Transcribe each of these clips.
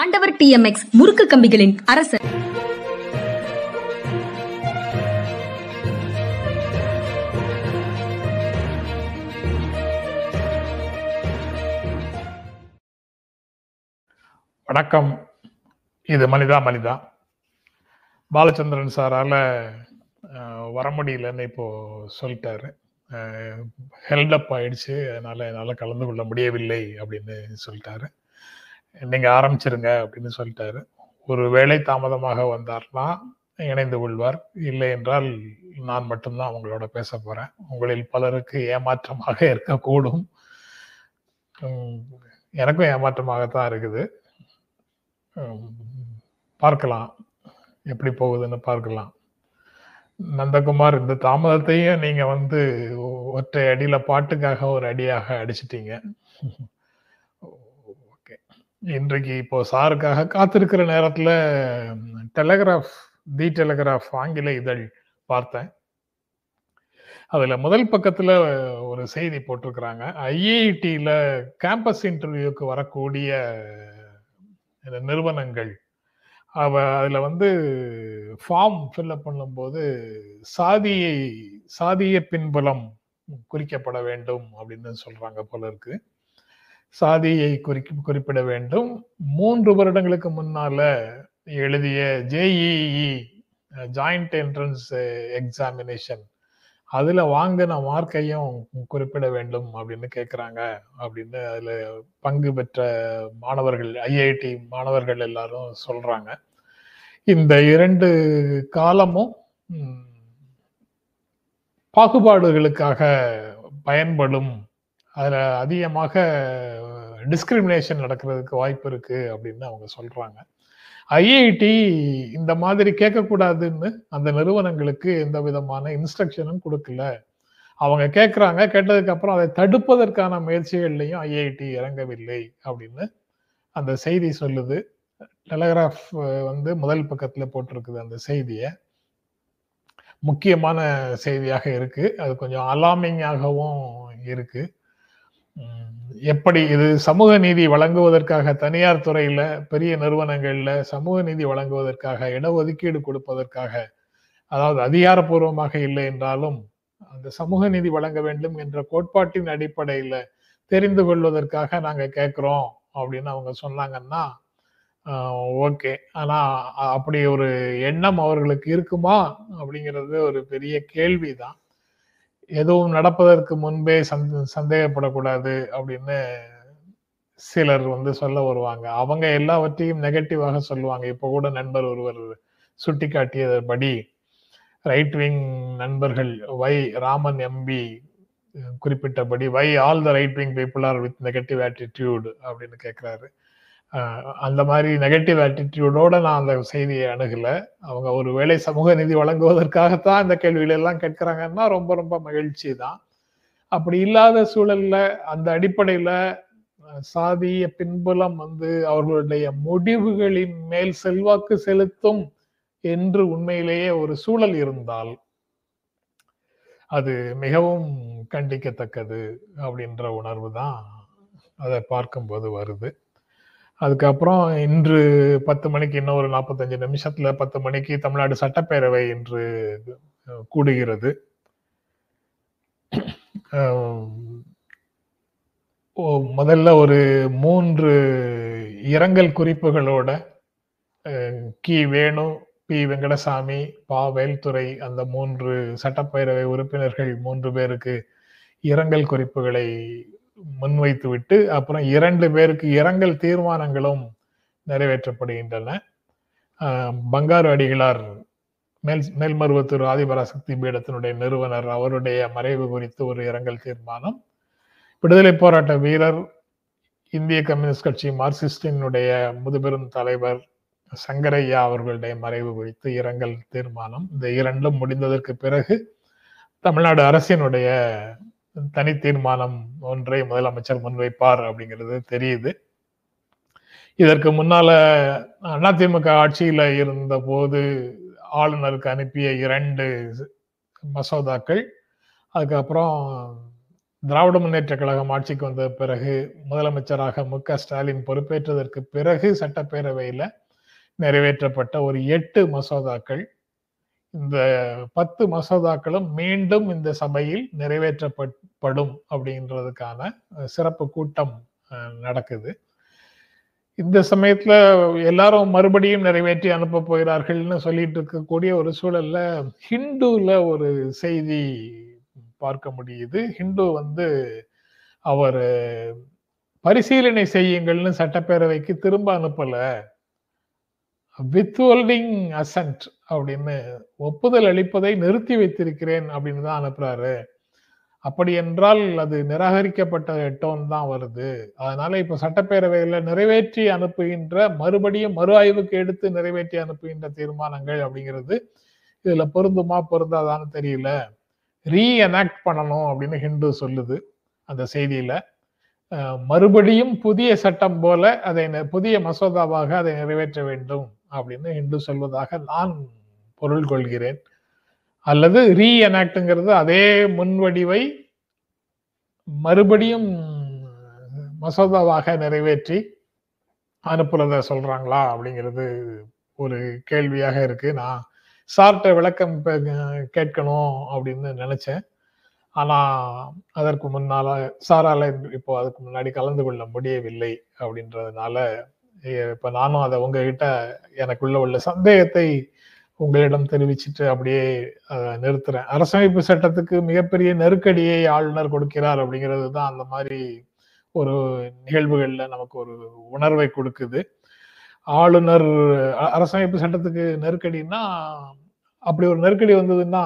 ஆண்டவர் டிஎம்எக்ஸ் முறுக்கு கம்பிகளின் அரசர். வணக்கம். இது மனிதா மனிதா. பாலச்சந்திரன் சாரால வர முடியலன்னு இப்போ சொல்லிட்டாரு. ஹெல்டப் ஆயிடுச்சு. அதனால என்னால் கலந்து கொள்ள முடியவில்லை அப்படின்னு சொல்லிட்டாரு. நீங்க ஆரம்பிச்சிருங்க அப்படின்னு சொல்லிட்டாரு. ஒரு வேலை தாமதமாக வந்தார்னா இணைந்து கொள்வார். இல்லை என்றால் நான் மட்டும்தான் உங்களோட பேச போறேன். உங்களில் பலருக்கு ஏமாற்றமாக இருக்கக்கூடும். எனக்கும் ஏமாற்றமாகத்தான் இருக்குது. பார்க்கலாம். எப்படி போகுதுன்னு பார்க்கலாம். நந்தகுமார் இந்த தாமதத்தையும் நீங்க வந்து ஒற்றை அடியில பாட்டுக்காக ஒரு அடியாக அடிச்சிட்டீங்க. இன்றைக்கு இப்போ சாருக்காக காத்திருக்கிற நேரத்தில் டெலகிராஃப் தி டெலகிராஃப் ஆங்கில இதழ் பார்த்தேன். அதில் முதல் பக்கத்தில் ஒரு செய்தி போட்டிருக்கிறாங்க. ஐஐடியில் கேம்பஸ் இன்டர்வியூக்கு வரக்கூடிய நிறுவனங்கள் அவ அதில் வந்து ஃபார்ம் ஃபில்அப் பண்ணும்போது சாதியை சாதிய பின்புலம் குறிக்கப்பட வேண்டும் அப்படின்னு சொல்கிறாங்க போல இருக்குது சாதியை குறி குறிப்பிட வேண்டும். மூன்று வருடங்களுக்கு முன்னால எழுதிய ஜேஇஇ ஜாயிண்ட் என்ட்ரன்ஸ் எக்ஸாமினேஷன் அதுல வாங்கின மார்க்கையும் குறிப்பிட வேண்டும் அப்படின்னு கேட்குறாங்க அப்படின்னு அதுல பங்கு பெற்ற மாணவர்கள் ஐஐடி மாணவர்கள் எல்லாரும் சொல்றாங்க. இந்த இரண்டு காலமும் பாகுபாடுகளுக்காக பயன்படும். அதில் அதிகமாக டிஸ்கிரிமினேஷன் நடக்கிறதுக்கு வாய்ப்பு இருக்கு அப்படின்னு அவங்க சொல்றாங்க. ஐஐடி இந்த மாதிரி கேட்கக்கூடாதுன்னு அந்த நிறுவனங்களுக்கு எந்த விதமான இன்ஸ்ட்ரக்ஷனும் கொடுக்கல. அவங்க கேட்குறாங்க கேட்டதுக்கு அப்புறம் அதை தடுப்பதற்கான முயற்சிகள்லையும் ஐஐடி இறங்கவில்லை அப்படின்னு அந்த செய்தி சொல்லுது. டெலகிராஃப் வந்து முதல் பக்கத்தில் போட்டிருக்குது அந்த செய்தியை. முக்கியமான செய்தியாக இருக்கு. அது கொஞ்சம் அலாமிங்காகவும் இருக்கு. எப்படி இது சமூக நீதி வழங்குவதற்காக தனியார் துறையில பெரிய நிறுவனங்கள்ல சமூக நீதி வழங்குவதற்காக இடஒதுக்கீடு கொடுப்பதற்காக அதாவது அதிகாரப்பூர்வமாக இல்லை என்றாலும் அந்த சமூக நீதி வழங்க வேண்டும் என்ற கோட்பாட்டின் அடிப்படையில தெரிந்து கொள்வதற்காக நாங்க கேட்கிறோம் அப்படின்னு அவங்க சொன்னாங்கன்னா ஓகே. ஆனா அப்படி ஒரு எண்ணம் அவர்களுக்கு இருக்குமா அப்படிங்கிறது ஒரு பெரிய கேள்விதான். எதுவும் நடப்பதற்கு முன்பே சந்த சந்தேகப்படக்கூடாது அப்படின்னு சிலர் வந்து சொல்ல வருவாங்க. அவங்க எல்லாவற்றையும் நெகட்டிவாக சொல்லுவாங்க. இப்போ கூட நண்பர் ஒருவர் சுட்டி காட்டியபடி ரைட் விங் நண்பர்கள் வை ராமன் எம்பி குறிப்பிட்டபடி why all the right wing people are with negative attitude அப்படின்னு கேட்குறாரு அந்த மாதிரி நெகட்டிவ் ஆட்டிடியூடோட நான் அந்த செய்தியை அணுகல. அவங்க ஒரு வேலை சமூக நிதி வழங்குவதற்காகத்தான் இந்த கேள்வியில எல்லாம் கேட்கிறாங்கன்னா ரொம்ப ரொம்ப மகிழ்ச்சி தான். அப்படி இல்லாத சூழல்ல அந்த அடிப்படையில சாதிய பின்புலம் வந்து அவர்களுடைய முடிவுகளின் மேல் செல்வாக்கு செலுத்தும் என்று உண்மையிலேயே ஒரு சூழல் இருந்தால் அது மிகவும் கண்டிக்கத்தக்கது அப்படின்ற உணர்வு தான் அதை பார்க்கும்போது வருது. அதுக்கப்புறம் இன்று பத்து மணிக்கு இன்னும் ஒரு நாற்பத்தஞ்சு நிமிஷத்துல பத்து மணிக்கு தமிழ்நாடு சட்டப்பேரவை இன்று கூடுகிறது. ஓ, முதல்ல ஒரு மூன்று இரங்கல் குறிப்புகளோட கி. வேணு பி. வெங்கடசாமி பா. வேல்துறை அந்த மூன்று சட்டப்பேரவை உறுப்பினர்கள் மூன்று பேருக்கு இரங்கல் குறிப்புகளை முன்வைத்து விட்டு அப்புறம் இரண்டு பேருக்கு இரங்கல் தீர்மானங்களும் நிறைவேற்றப்படுகின்றன. பங்காரு அடிகளார் மேல் மேல்மருவத்தூர் ஆதிபராசக்தி பீடத்தினுடைய நிறுவனர் அவருடைய மறைவு குறித்து ஒரு இரங்கல் தீர்மானம். விடுதலை போராட்ட வீரர் இந்திய கம்யூனிஸ்ட் கட்சி மார்க்சிஸ்டினுடைய முதுபெரும் தலைவர் சங்கரையா அவர்களுடைய மறைவு குறித்து இரங்கல் தீர்மானம். இந்த இரண்டும் முடிந்ததற்கு பிறகு தமிழ்நாடு அரசினுடைய தனி தீர்மானம் ஒன்றை முதலமைச்சர் முன்வைப்பார் அப்படிங்கிறது தெரியுது. இதற்கு முன்னால அதிமுக ஆட்சியில இருந்த போது ஆளுநருக்கு அனுப்பிய இரண்டு மசோதாக்கள் அதுக்கப்புறம் திராவிட முன்னேற்ற கழகம் ஆட்சிக்கு வந்த பிறகு முதலமைச்சராக மு க ஸ்டாலின் பொறுப்பேற்றதற்கு பிறகு சட்டப்பேரவையில நிறைவேற்றப்பட்ட ஒரு எட்டு மசோதாக்கள். இந்த பத்து மசோதாக்களும் மீண்டும் இந்த சபையில் நிறைவேற்றப்படும் அப்படின்றதுக்கான சிறப்பு கூட்டம் நடக்குது. இந்த சமயத்துல எல்லாரும் மறுபடியும் நிறைவேற்றி அனுப்ப போகிறார்கள்னு சொல்லிட்டு இருக்கக்கூடிய ஒரு சூழல்ல ஹிந்துல ஒரு செய்தி பார்க்க முடியுது. ஹிந்து வந்து அவர் பரிசீலனை செய்யுங்கள்னு சட்டப்பேரவைக்கு திரும்ப அனுப்பல. வித்ஹோல்டிங் அசன்ட் அப்படின்னு ஒப்புதல் அளிப்பதை நிறுத்தி வைத்திருக்கிறேன் அப்படின்னு தான் அனுப்புறாரு. அப்படி என்றால் அது நிராகரிக்கப்பட்ட டோன் தான் வருது. அதனால இப்ப சட்டப்பேரவையில நிறைவேற்றி அனுப்புகின்ற மறுபடியும் மறு ஆய்வுக்கு எடுத்து நிறைவேற்றி அனுப்புகின்ற தீர்மானங்கள் அப்படிங்கிறது இதுல பொருந்துமா பொருந்தாதான்னு தெரியல. ரீஎனாக்ட் பண்ணணும் அப்படின்னு ஹிந்து சொல்லுது அந்த செய்தியில. மறுபடியும் புதிய சட்டம் போல அதை புதிய மசோதாவாக அதை நிறைவேற்ற வேண்டும். அப்படின்னு என்று சொல்வதாக நான் பொருள் கொள்கிறேன். அல்லது ரீஎனாக்ட்ங்கிறது அதே முன்வடிவை மறுபடியும் மசோதாவாக நிறைவேற்றி அனுப்புறத சொல்றாங்களா அப்படிங்கிறது ஒரு கேள்வியாக இருக்கு. நான் சார்ட்ட விளக்கம் கேட்கணும் அப்படின்னு நினைச்சேன். ஆனா அதற்கு முன்னால சாரால இப்போ அதுக்கு முன்னாடி கலந்து கொள்ள முடியவில்லை அப்படின்றதுனால இப்ப நானும் அதை உங்ககிட்ட எனக்குள்ள உள்ள சந்தேகத்தை உங்களிடம் தெரிவிச்சிட்டு அப்படியே நிறுத்துறேன். அரசமைப்பு சட்டத்துக்கு மிகப்பெரிய நெருக்கடியை ஆளுநர் கொடுக்கிறார் அப்படிங்கிறது தான் அந்த மாதிரி ஒரு நிகழ்வுகளில் நமக்கு ஒரு உணர்வை கொடுக்குது. ஆளுநர் அரசமைப்பு சட்டத்துக்கு நெருக்கடின்னா அப்படி ஒரு நெருக்கடி வந்ததுன்னா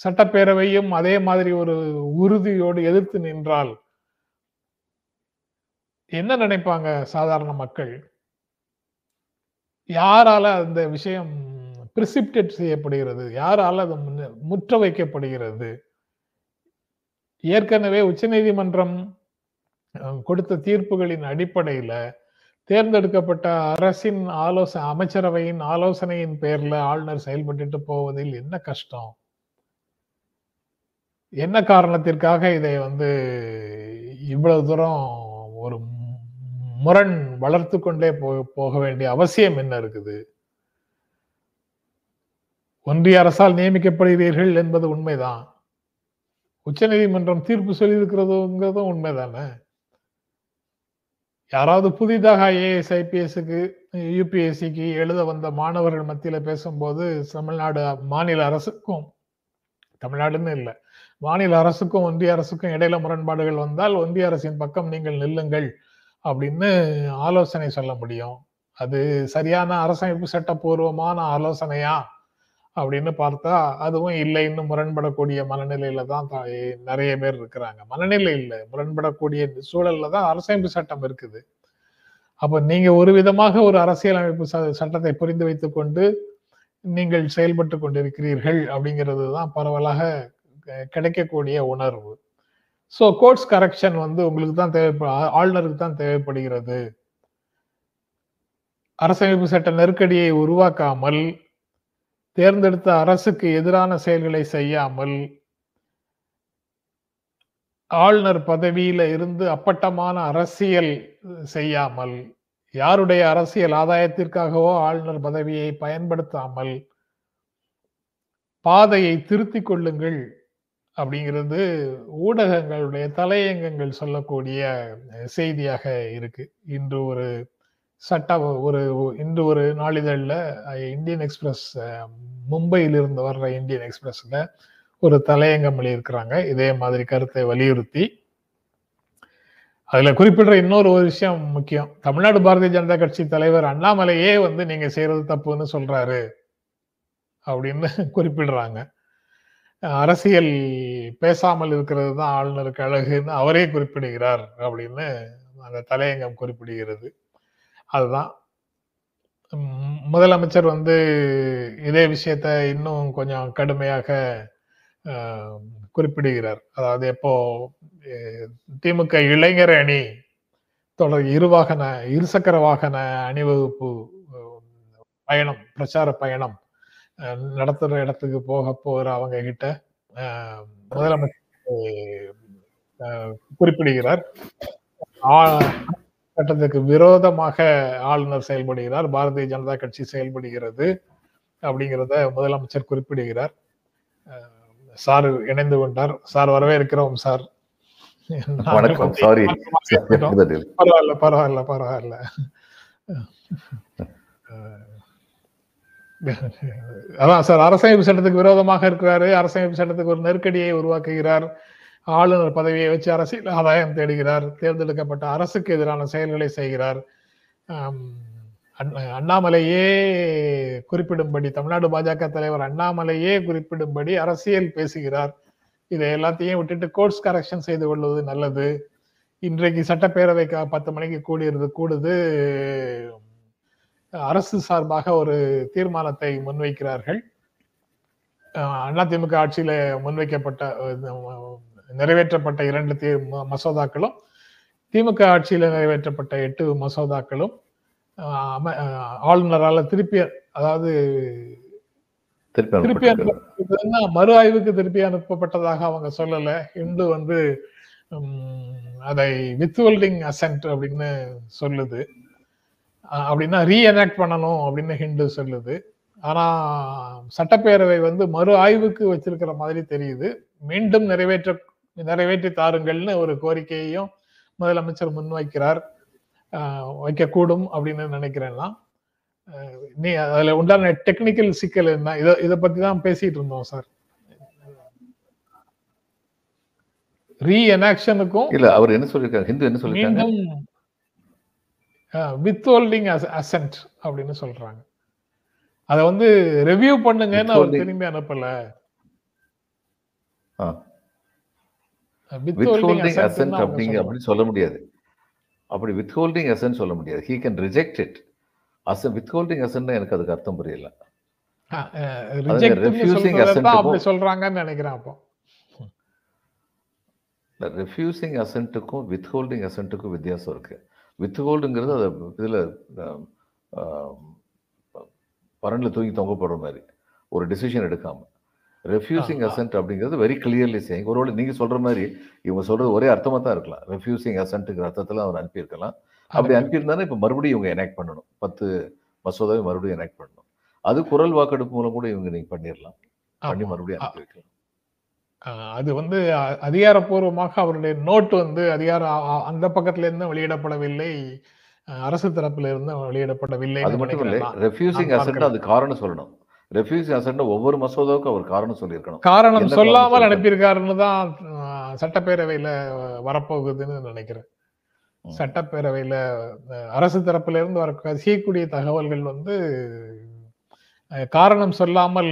சட்டப்பேரவையும் அதே மாதிரி ஒரு உறுதியோடு எதிர்த்து நின்றால் என்ன நினைப்பாங்க சாதாரண மக்கள்? யாரால அந்த விஷயம் பிரிசிப்டேட் செய்யப்படுகிறது? யாரால அது முன்ன- முற்ற வைக்கப்படுகிறது ஏற்கனவே உச்சநீதிமன்றம் கொடுத்த தீர்ப்புகளின் அடிப்படையில் தேர்ந்தெடுக்கப்பட்ட அரசின் ஆலோசனை அமைச்சரவையின் ஆலோசனையின் பேர்ல ஆளுநர் செயல்பட்டுட்டு போவதில் என்ன கஷ்டம்? என்ன காரணத்திற்காக இதை வந்து இவ்வளவு தூரம் ஒரு முரண் வளர்த்து கொண்டே போ- போக வேண்டிய அவசியம் என்ன இருக்குது? ஒன்றிய அரசால் நியமிக்கப்படுகிறீர்கள் என்பது உண்மைதான். உச்சநீதிமன்றம் தீர்ப்பு சொல்லியிருக்கிறதுங்கிறதும் உண்மைதானே? யாராவது புதிதாக ஐஏஎஸ் ஐபிஎஸ்க்கு யூபிஎஸ்சிக்கு எழுத வந்த மாணவர்கள் மத்தியில் பேசும்போது தமிழ்நாடு மாநில அரசுக்கும் தமிழ்நாடுன்னு இல்லை மாநில அரசுக்கும் ஒன்றிய அரசுக்கும் இடையில முரண்பாடுகள் வந்தால் ஒன்றிய அரசின் பக்கம் நீங்கள் நில்லுங்கள். அப்படின்னு ஆலோசனை சொல்ல முடியும். அது சரியான அரசமைப்பு சட்டப்பூர்வமான ஆலோசனையா? அப்படின்னு பார்த்தா அதுவும் இல்லைன்னு முரண்படக்கூடிய மனநிலையில தான் தா- நிறைய பேர் இருக்கிறாங்க. மனநிலை இல்லை. முரண்படக்கூடிய சூழல்ல தான் அரசமைப்பு சட்டம் இருக்குது. அப்ப நீங்க ஒரு விதமாக ஒரு அரசியலமைப்பு ச- சட்டத்தை புரிந்து வைத்து கொண்டு நீங்கள் செயல்பட்டு கொண்டிருக்கிறீர்கள் அப்படிங்கிறது தான் பரவலாக கிடைக்கக்கூடிய உணர்வு. ஸோ கோர்ட்ஸ் கரெக்ஷன் வந்து உங்களுக்கு தான் தேவைப்ப ஆளுநருக்கு தான் தேவைப்படுகிறது. அரசமைப்பு சட்ட நெருக்கடியை உருவாக்காமல் தேர்ந்தெடுத்த அரசுக்கு எதிரான செயல்களை செய்யாமல் ஆளுநர் பதவியில இருந்து அப்பட்டமான அரசியல் செய்யாமல் யாருடைய அரசியல் ஆதாயத்திற்காகவோ ஆளுநர் பதவியை பயன்படுத்தாமல் பாதையை திருத்திக் கொள்ளுங்கள். அப்படிங்கிறது ஊடகங்களுடைய தலையங்கங்கள் சொல்லக்கூடிய செய்தியாக இருக்கு. இன்று ஒரு சட்ட ஒரு இன்று ஒரு நாளிதழில் இந்தியன் எக்ஸ்பிரஸ் மும்பையிலிருந்து வர்ற இந்தியன் எக்ஸ்பிரஸ்ல ஒரு தலையங்கம் எழுதியிருக்கிறாங்க இதே மாதிரி கருத்தை வலியுறுத்தி. அதில் குறிப்பிடுற இன்னொரு ஒரு விஷயம் முக்கியம். தமிழ்நாடு பாரதிய ஜனதா கட்சி தலைவர் அண்ணாமலையே வந்து நீங்க செய்யறது தப்புன்னு சொல்றாரு அப்படின்னு குறிப்பிடுறாங்க. அரசியல் பேசாமல் இருக்கிறது தான் ஆளுநருக்கு அழகுன்னு அவரே குறிப்பிடுகிறார் அப்படின்னு அந்த தலையங்கம் குறிப்பிடுகிறது. அதுதான். முதலமைச்சர் வந்து இதே விஷயத்த இன்னும் கொஞ்சம் கடுமையாக குறிப்பிடுகிறார். அதாவது எப்போ திமுக இளைஞர் அணி தொடர் இருவாகன இருசக்கர வாகன அணிவகுப்பு பயணம் பிரச்சார பயணம் அஹ், நடத்துற இடத்துக்கு போக போற அவங்க கிட்ட முதலமைச்சர் குறிப்பிடுகிறார். சட்டத்துக்கு விரோதமாக ஆளுநர் செயல்படுகிறார். பாரதிய ஜனதா கட்சி செயல்படுகிறது அப்படிங்கிறத முதலமைச்சர் குறிப்பிடுகிறார். சார் இணைந்து கொண்டார். சார் வரவேற்கிறோம் சார். வணக்கம். சாரி பரவாயில்ல பரவாயில்ல பரவாயில்ல. அதான் சார் அரசமைப்பு சட்டத்துக்கு விரோதமாக இருக்கிறாரு. அரசமைப்பு சட்டத்துக்கு ஒரு நெருக்கடியை உருவாக்குகிறார். ஆளுநர் பதவியை வச்சு அரசியல் ஆதாயம் தேடுகிறார். தேர்ந்தெடுக்கப்பட்ட அரசுக்கு எதிரான செயல்களை செய்கிறார். அண்ணா- அண்ணாமலையே குறிப்பிடும்படி தமிழ்நாடு பாஜக தலைவர் அண்ணாமலையே குறிப்பிடும்படி அரசியல் பேசுகிறார். இதை எல்லாத்தையும் விட்டுட்டு கோர்ஸ் கரெக்ஷன் செய்து கொள்வது நல்லது. இன்றைக்கு சட்டப்பேரவை பத்து மணிக்கு கூடியிருது கூடுது. அரசு சார்பாக ஒரு தீர்மானத்தை முன்வைக்கிறார்கள். அஹ் அதிமுக ஆட்சியில முன்வைக்கப்பட்ட நிறைவேற்றப்பட்ட இரண்டு தீர் மசோதாக்களும் திமுக ஆட்சியில நிறைவேற்றப்பட்ட எட்டு மசோதாக்களும் ஆளுநரால திருப்பி அதாவது திருப்பி. அனுப்பப்பட்டதுன்னா மறு ஆய்வுக்கு திருப்பி அனுப்பப்பட்டதாக அவங்க சொல்லல. இந்து வந்து உம், அதை வித்ஹோல்டிங் அசென்ட் அப்படின்னு சொல்லுது. அப்படின்னா ரீஎனாக்ட் பண்ணணும் அப்படின்னு ஹிந்து சொல்லுது. ஆனா சட்டப்பேரவை வந்து மறு ஆய்வுக்கு வச்சிருக்கிற மாதிரி தெரியுது. மீண்டும் நிறைவேற்ற நிறைவேற்றி தாருங்கள்னு ஒரு கோரிக்கையையும் முதலமைச்சர் முன்வைக்கிறார். வைக்கக்கூடும் அப்படின்னு நினைக்கிறேன்னா நீ அதுல உண்டான டெக்னிக்கல் சிக்கல் என்ன? இத இத பத்தி தான் பேசிட்டு இருந்தோம் சார். ரீஎனாக்ஷனுக்கும் இல்ல அவர் என்ன சொல்லிருக்காரு? ஹிந்து என்ன சொல்லிருக்காங்க? வித்ஹோல்டிங் அசென்ட் அப்படின்னு சொல்றாங்க. அத வந்து ரிவ்யூ பண்ணுங்கன்னு அவர் Withholding- திரும்பி அனுப்பல. வித்ஹோல்டிங் அசென்ட் அசென்ட் அப்படிங்க அப்படின்னு சொல்ல முடியாது. அப்படி வித்ஹோல்டிங் அசென்ட் சொல்ல முடியாது. He can reject it as withholding assent எனக்கு அதுக்கு அர்த்தம் புரியல. assent தான் அப்படி சொல்றாங்கன்னு நினைக்கிறேன் அப்போ. ரெஃப்யூசிங் அசென்ட்டுக்கும் வித்ஹோல்டிங் அசென்ட்டுக்கும் வித்தியாசம் இருக்கு வித்ஹோல்டுங்கிறது அது இதில் தூக்கி தொங்க போடுற மாதிரி ஒரு டிசிஷன் எடுக்காம. ரெஃப்யூசிங். அசென்ட் அப்படிங்கிறது வெரி கிளியர்லி சேயிங் ஒருவேளை நீங்க சொல்ற மாதிரி இவங்க சொல்றது ஒரே அர்த்தமா தான் இருக்கலாம். ரெஃப்யூசிங் அசென்ட்டுங்கிற அர்த்தத்தில் அவர் அனுப்பியிருக்கலாம். அப்படி அனுப்பியிருந்தாலும் இப்போ மறுபடியும் இவங்க எனாக்ட் பண்ணணும். பத்து மசோதாவை மறுபடியும் எனாக்ட் பண்ணணும். அது குரல் வாக்கெடுப்பு மூலம் கூட இவங்க நீங்க பண்ணிடலாம் பண்ணி. மறுபடியும் அனுப்பி வைக்கலாம். அது வந்து அதிகாரப்பூர்வமாக அவருடைய நோட் வந்து அதிகார அ- அ- அந்த பக்கத்துல இருந்து வெளியிடப்படவில்லை அரசு தரப்புல இருந்து வெளியிடப்படவில்லை அது மட்டும் இல்லை ரெஃப்யூசிங் அசென்ட் அது காரணம் சொல்லணும். ரெஃப்யூசிங் அசென்ட் ஒவ்வொரு மசோதாவுக்கும் அவர் காரணம் சொல்லியிருக்கணும். காரணம் சொல்லாமல் அனுப்பியிருக்காருன்னு தான் சட்டப்பேரவையில வரப்போகுதுன்னு நினைக்கிறேன். சட்டப்பேரவையில அரசு தரப்புல இருந்து வர கசியக்கூடிய தகவல்கள் வந்து காரணம் சொல்லாமல்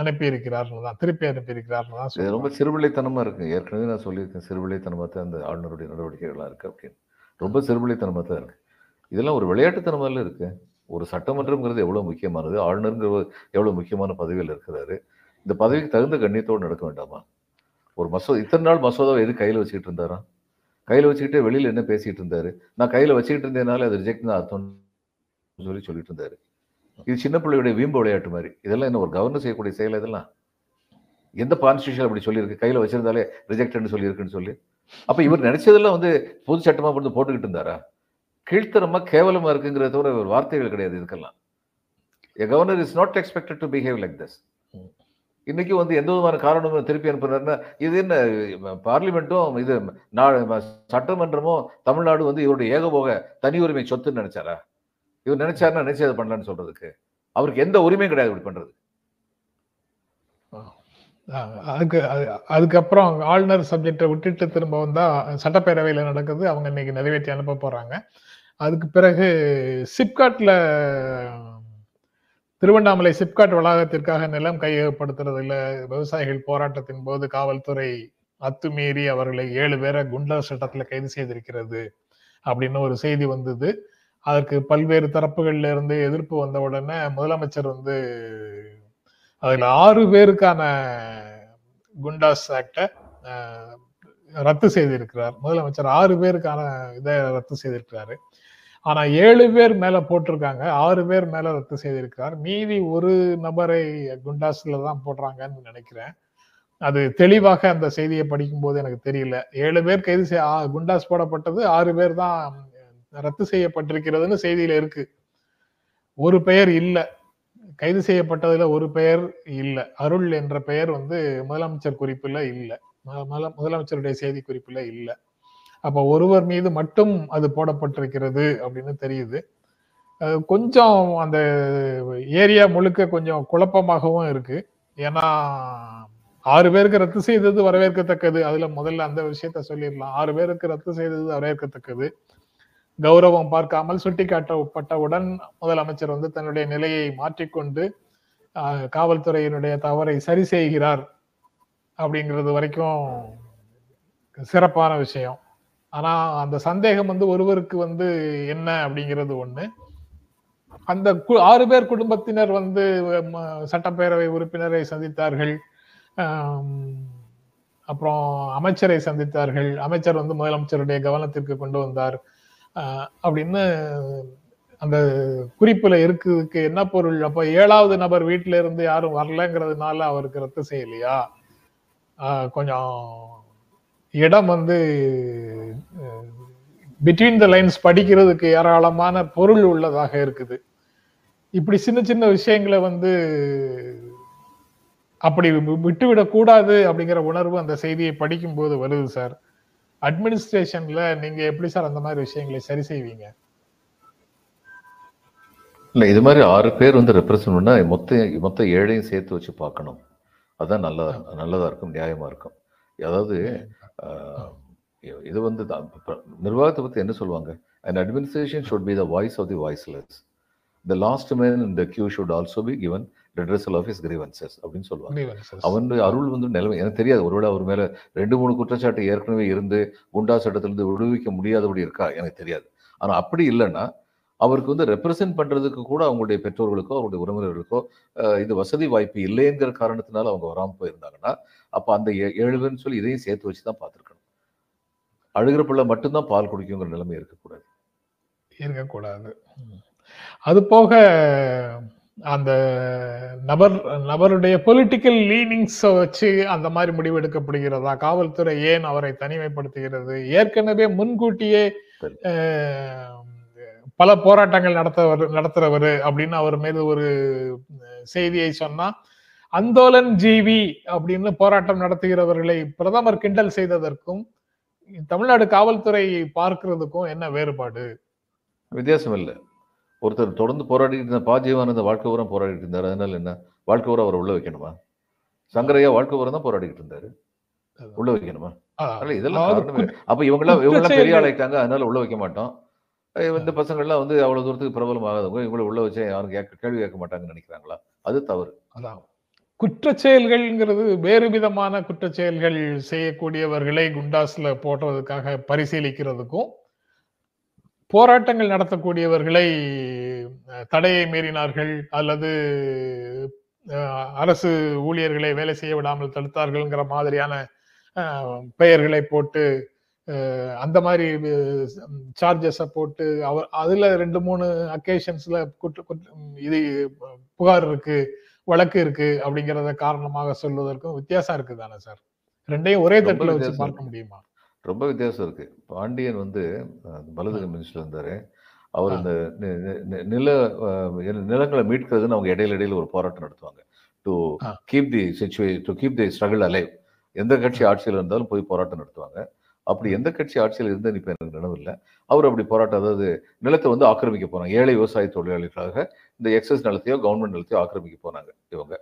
அனுப்பியிருக்கிறார்னு தான் திருப்பி அனுப்பியிருக்கிறார்னு தான் ரொம்ப சொல்றாங்க. சிறுபிள்ளைத்தனமா இருக்கு. ஏற்கனவே நான் சொல்லியிருக்கேன் சிறுபிள்ளைத்தனமா தான் அந்த ஆளுநருடைய நடவடிக்கைகள்லாம் இருக்கு அப்படின்னு. ரொம்ப சிறுபிள்ளைத்தனமா தான் இருக்கு. இதெல்லாம் ஒரு விளையாட்டுத்தனமால இருக்கு. ஒரு சட்டமன்றம்ங்கிறது எவ்வளவு முக்கியமானது ஆளுநருங்கிறது எவ்வளவு முக்கியமான பதவியில் இருக்கிறாரு. இந்த பதவிக்கு தகுந்த கண்ணியத்தோடு நடக்க வேண்டாமா? ஒரு மசோதா இத்தனை நாள் மசோதாவை எது கையில் வச்சுக்கிட்டு இருந்தாரா? கையில் வச்சுக்கிட்டே வெளியில் என்ன பேசிட்டு இருந்தாரு? நான் கையில் வச்சுக்கிட்டு இருந்தேனால அது ரிஜெக்ட் தான் அர்த்தம் சொல்லி சொல்லிட்டு இருந்தாரு. இது சின்ன பிள்ளையுடைய வீம்பு விளையாட்டு மாதிரி. இதெல்லாம் என்ன ஒரு கவர்னர் செய்யக்கூடிய செயல் இதெல்லாம்? எந்த கான்ஸ்டியூஷன் அப்படி சொல்லியிருக்கு? கையில் வச்சிருந்தாலே ரிஜெக்டட்னு சொல்லியிருக்குன்னு சொல்லி. அப்போ இவர் நினைச்சதெல்லாம் வந்து பொது சட்டமாக வந்து போட்டுக்கிட்டு இருந்தாரா? கீழ்த்தரமாக கேவலமா இருக்குங்கிறத தவிர ஒரு வார்த்தைகள் கிடையாது இதுக்கெல்லாம். A governor is not expected to behave like this இன்னைக்கு வந்து எந்த விதமான காரணமும் திருப்பி அனுப்புனாருன்னா இது என்ன பார்லிமெண்ட்டும் இது நா- சட்டமன்றமும் தமிழ்நாடு வந்து இவருடைய ஏகபோக தனி உரிமை சொத்துன்னு நினைச்சாரா? இவர் நினைச்சாருன்னா நினைச்சு அதை பண்ணலான்னு சொல்றதுக்கு. அவருக்கு எந்த உரிமையும் கிடையாது இப்படி பண்றது. அதுக்கு அது- அதுக்கப்புறம் ஆளுநர் சப்ஜெக்டை விட்டுட்டு திரும்ப வந்தா சட்டப்பேரவையில நடக்குது. அவங்க இன்னைக்கு நிறைவேற்றி அனுப்ப போறாங்க. அதுக்கு பிறகு சிப்காட்ல திருவண்ணாமலை சிப்காட் வளாகத்திற்காக நிலம் கையகப்படுத்துறதுல விவசாயிகள் போராட்டத்தின் போது காவல்துறை அத்துமீறி அவர்களை ஏழு பேரை குண்டர் சட்டத்துல கைது செய்திருக்கிறது அப்படின்னு ஒரு செய்தி வந்தது. அதற்கு பல்வேறு தரப்புகள்ல இருந்து எதிர்ப்பு வந்த உடனே முதலமைச்சர் வந்து அதில் ஆறு பேருக்கான குண்டாஸ் ஆக்டை ரத்து செய்திருக்கிறார். முதலமைச்சர் ஆறு பேருக்கான இதை ரத்து செய்திருக்கிறாரு. ஆனா ஏழு பேர் மேல போட்டிருக்காங்க. ஆறு பேர் மேல ரத்து செய்திருக்கிறார். மீதி ஒரு நபரை குண்டாஸ்ல தான் போடுறாங்கன்னு நினைக்கிறேன். அது தெளிவாக அந்த செய்தியை படிக்கும் போது எனக்கு தெரியல. ஏழு பேர் கைது செய்ய ஆ- குண்டாஸ் போடப்பட்டது. ஆறு பேர் தான் ரத்து செய்யப்பட்டிருக்கிறதுன்னு செய்தியில இருக்கு. ஒரு பெயர் இல்லை. கைது செய்யப்பட்டதுல ஒரு பெயர் இல்லை. அருள் என்ற பெயர் வந்து முதலமைச்சர் குறிப்புல இல்லை. முதல- முதலமைச்சருடைய செய்தி குறிப்புல இல்லை. அப்ப ஒருவர் மீது மட்டும் அது போடப்பட்டிருக்கிறது அப்படின்னு தெரியுது. அது கொஞ்சம் அந்த ஏரியா முழுக்க கொஞ்சம் குழப்பமாகவும் இருக்கு. ஏன்னா ஆறு பேருக்கு ரத்து செய்தது வரவேற்கத்தக்கது. அதுல முதல்ல அந்த விஷயத்த சொல்லிடலாம். ஆறு பேருக்கு ரத்து செய்தது வரவேற்கத்தக்கது. கௌரவம் பார்க்காமல் சுட்டிக்காட்டப்பட்டவுடன் முதலமைச்சர் வந்து தன்னுடைய நிலையை மாற்றிக்கொண்டு காவல்துறையினுடைய தவறை சரி செய்கிறார் அப்படிங்கிறது வரைக்கும் சிறப்பான விஷயம். ஆனா அந்த சந்தேகம் வந்து ஒருவருக்கு வந்து என்ன அப்படிங்கிறது ஒண்ணு. அந்த கு- ஆறு பேர் குடும்பத்தினர் வந்து சட்டப்பேரவை உறுப்பினரை சந்தித்தார்கள். அப்புறம் அமைச்சரை சந்தித்தார்கள். அமைச்சர் வந்து முதலமைச்சருடைய கவனத்திற்கு கொண்டு வந்தார். அப்படின்னு அந்த குறிப்புல இருக்குதுக்கு என்ன பொருள்? அப்ப ஏழாவது நபர் வீட்டுல இருந்து யாரும் வரலங்கிறதுனால அவருக்கு ரத்து செய்யலையா? கொஞ்சம் இடம் வந்து பிட்வீன் த லைன்ஸ் படிக்கிறதுக்கு ஏராளமான பொருள் உள்ளதாக இருக்குது. இப்படி சின்ன சின்ன விஷயங்களை வந்து அப்படி விட்டுவிடக்கூடாது அப்படிங்கிற உணர்வு அந்த செய்தியை படிக்கும் போது வருது சார். அட்மினிஸ்ட்ரேஷன்ல நீங்க எப்படி சார் அந்த மாதிரி விஷயங்களை சரி செய்வீங்க? இல்ல இது மாதிரி ஆறு பேர் வந்து ரெப்ரசன்ட் பண்ணா மொத்த மொத்த ஏழையும் சேர்த்து வச்சு பார்க்கணும். அதான் நல்லதா நல்லதா இருக்கும் நியாயமா இருக்கும். அதாவது இது வந்து நிர்வாகத்தை பத்தி என்ன சொல்லுவாங்க? An administration should be the voice of the voiceless. The last man in the queue should also be redressal of his grievances அப்படின்னு சொல்லுவாங்க. அவன் அருள் வந்து நிலைமை எனக்கு தெரியாது ஒருவேளை அவர் மேல ரெண்டு மூணு குற்றச்சாட்டு ஏற்கனவே இருந்து குண்டா சட்டத்திலிருந்து விடுவிக்க முடியாதபடி இருக்கா எனக்கு தெரியாது ஆனா அப்படி இல்லைன்னா அவருக்கு வந்து ரெப்ரசென்ட் பண்றதுக்கு கூட அவங்களுடைய பெற்றோர்களுக்கோ அவருடைய உறவினர்களுக்கோ இது வசதி வாய்ப்பு இல்லைங்கிற காரணத்தினால அவங்க வராம போயிருந்தாங்கன்னா அப்ப அந்த ஏ- ஏழு பேர்னு சொல்லி இதையும் சேர்த்து வச்சு தான் பார்த்துருக்கணும் அழுகிற பிள்ளை மட்டும்தான் பால் குடிக்குங்கிற நிலைமை இருக்கக்கூடாது இருக்கக்கூடாது. அது போக அந்த நபர் நபருடைய பொலிட்டிக்கல் லீனிங்ஸ் வச்சு அந்த மாதிரி முடிவு எடுக்கப்படுகிறதா? காவல்துறை ஏன் அவரை தனிமைப்படுத்துகிறது? ஏற்கனவே முன்கூட்டியே பல போராட்டங்கள் நடத்தவர் நடத்துறவர் அப்படின்னு அவர் மீது ஒரு செய்தியை சொன்னா அந்தோலன் ஜீவி அப்படின்னு போராட்டம் நடத்துகிறவர்களை பிரதமர் கிண்டல் செய்ததற்கும் தமிழ்நாடு காவல்துறை பார்க்கிறதுக்கும் என்ன வேறுபாடு? வித்தியாசம் இல்லை. ஒருத்தர் தொடர்ந்து போராடிட்டு இருந்த பா ஜீவானந்த வாழ்க்கை பூரா போராடிட்டு இருந்தார். அதனால என்ன? வாழ்க்கை பூரா அவரை உள்ள வைக்கணுமா? சங்கரையா வாழ்க்கை பூரா தான் போராடிட்டு இருந்தாரு உள்ள வைக்கணுமா? இதெல்லாம் அப்ப இவங்கெல்லாம் குற்ற இவங்கெல்லாம் பெரிய. ஆளாயிட்டாங்க அதனால உள்ள வைக்க மாட்டோம். இந்த பசங்கள்லாம் வந்து அவ்வளவு தூரத்துக்கு பிரபலம் ஆகாதவங்க இவங்களை உள்ள வச்சா யாரும் கேட்க கேள்வி கேட்க மாட்டாங்கன்னு நினைக்கிறாங்களா? அது தவறு. அதான். குற்றச் செயல்கள்ங்கிறது வேறு விதமான குற்றச் செயல்கள் செய்யக்கூடியவர்களை குண்டாஸ்ல போடுறதுக்காக பரிசீலிக்கிறதுக்கும் போராட்டங்கள் நடத்தக்கூடியவர்களை தடையை மீறினார்கள் அல்லது அரசு ஊழியர்களை வேலை செய்ய விடாமல் தடுத்தார்கள்ங்கிற மாதிரியான பெயர்களை போட்டு அந்த மாதிரி சார்ஜஸை போட்டு அவர் அதுல ரெண்டு மூணு அக்கேஷன்ஸ்ல குற்ற இது புகார் இருக்கு வழக்கு இருக்கு அப்படிங்கறத காரணமாக சொல்வதற்கும் வித்தியாசம் இருக்கு தானே சார் ரெண்டையும் ஒரே தட்டுல வச்சு பார்க்க. முடியுமா ரொம்ப வித்தியாசம் இருக்கு. பாண்டியன் வந்து வலதுக மினிஸ்டர் இருந்தாரு. அவர். இந்த நில நிலங்களை மீட்கிறதுன்னு அவங்க இடையில இடையில ஒரு போராட்டம் நடத்துவாங்க. To. Keep the சிச்சுவே to keep the struggle alive எந்த கட்சி ஆட்சியில் இருந்தாலும் போய் போராட்டம் நடத்துவாங்க. அப்படி எந்த கட்சி ஆட்சியில் இருந்தேன்னு இப்ப எனக்கு நினைவு இல்லை அவர் அப்படி போராட்டம் அதாவது நிலத்தை வந்து ஆக்கிரமிக்க போனாங்க ஏழை விவசாய தொழிலாளிகளாக இந்த எக்ஸஸ் நிலத்தையோ கவர்மெண்ட் நிலத்தையோ ஆக்கிரமிக்க போனாங்க இவங்க.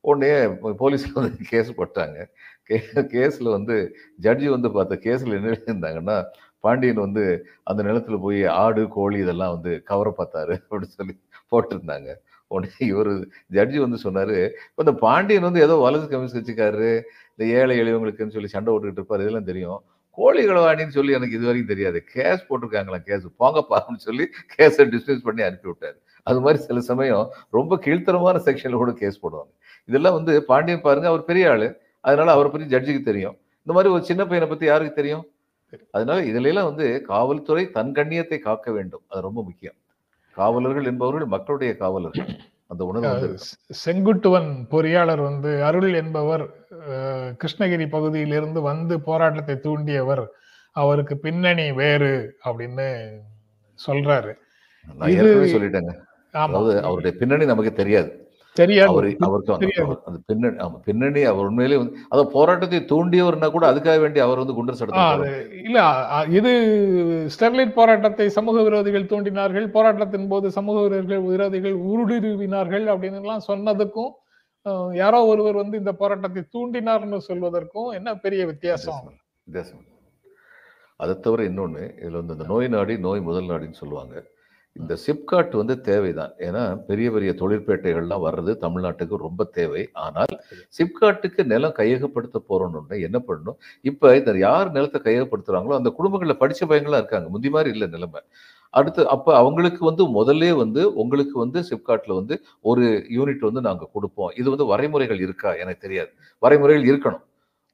உடனே போலீஸில் வந்து கேஸ் போட்டாங்க. கே- கேஸில் வந்து ஜட்ஜி வந்து பார்த்த கேஸில் என்ன இருந்தாங்கன்னா பாண்டியன் வந்து அந்த நிலத்துல போய் ஆடு கோழி இதெல்லாம் வந்து கவர பார்த்தாரு அப்படின்னு சொல்லி போட்டிருந்தாங்க. உடனே இவர் ஜட்ஜி வந்து சொன்னார் இப்போ இந்த பாண்டியன் வந்து ஏதோ வலது கம்யூனிஸ்ட் கட்சிக்காரரு இந்த ஏழை எளியவங்களுக்குன்னு சொல்லி சண்டை போட்டுக்கிட்டு இருப்பார் இதெல்லாம் தெரியும். கோழி களவாணின்னு சொல்லி எனக்கு இது வரைக்கும் தெரியாது. Case போட்டிருக்காங்களாம் case. போங்கப்பான்னு சொல்லி கேஸை டிஸ்மிஸ் பண்ணி அனுப்பி விட்டார் அது மாதிரி சில சமயம் ரொம்ப கீழ்த்தரமான செக்ஷனில் கூட கேஸ் போடுவாங்க. இதெல்லாம் வந்து பாண்டியன் பாருங்க அவர் பெரிய ஆளு. அதனால அவரை பத்தி ஜட்ஜுக்கு தெரியும். இந்த மாதிரி ஒரு சின்ன பையனை பத்தி யாருக்கு தெரியும்? அதனால இதுல எல்லாம் வந்து காவல்துறை தன் கண்ணியத்தை காக்க வேண்டும். அது ரொம்ப முக்கியம். காவலர்கள் என்பவர்கள் மக்களுடைய காவலர்கள். அந்த உணர்வு. செங்குட்டுவன் பொறியாளர் வந்து அருள் என்பவர் கிருஷ்ணகிரி பகுதியிலிருந்து வந்து போராட்டத்தை தூண்டியவர் அவருக்கு பின்னணி வேறு அப்படின்னு சொல்றாரு. சொல்லிட்டேங்க. ஆமா. அதாவது அவருடைய பின்னணி நமக்கு தெரியாது. அவரு அவருக்கு அந்த- பின்னணி பின்னணி அவர் உண்மையிலேயே வந்து அதாவது போராட்டத்தை தூண்டியவர்னா கூட அதுக்காக வேண்டி அவர் வந்து குண்டர் அது இல்ல இது ஸ்டெர்லைட் போராட்டத்தை சமூக விரோதிகள் தூண்டினார்கள் போராட்டத்தின் போது சமூக விரோதிகள் விரோதிகள் ஊடுருவினார்கள் அப்படின்னு எல்லாம் சொன்னதுக்கும் யாரோ ஒருவர் வந்து இந்த போராட்டத்தை தூண்டினார்னு சொல்வதற்கும் என்ன பெரிய வித்தியாசம்? வித்தியாசம் அதை தவிர இன்னொன்று இதில் வந்து இந்த நோய் நாடி நோய் முதல் நாடின்னு சொல்லுவாங்க. இந்த சிப்காட் வந்து தேவைதான். ஏன்னா பெரிய பெரிய தொழிற்பேட்டைகள்லாம் வர்றது தமிழ்நாட்டுக்கு ரொம்ப தேவை. ஆனால் சிப்காட்டுக்கு நிலம் கையகப்படுத்த போறோம்னு என்ன பண்ணணும்? இப்போ இந்த யார் நிலத்தை கையகப்படுத்துறாங்களோ அந்த குடும்பங்களில் படிச்ச பையங்களாம் இருக்காங்க. முந்தி மாதிரி இல்லை நிலைமை. அடுத்து அப்போ அவங்களுக்கு வந்து முதல்ல வந்து உங்களுக்கு வந்து சிப்காட்ல வந்து ஒரு யூனிட் வந்து நாங்கள் கொடுப்போம். இது வந்து வரைமுறைகள் இருக்கா? எனக்கு தெரியாது. வரைமுறைகள் இருக்கணும்.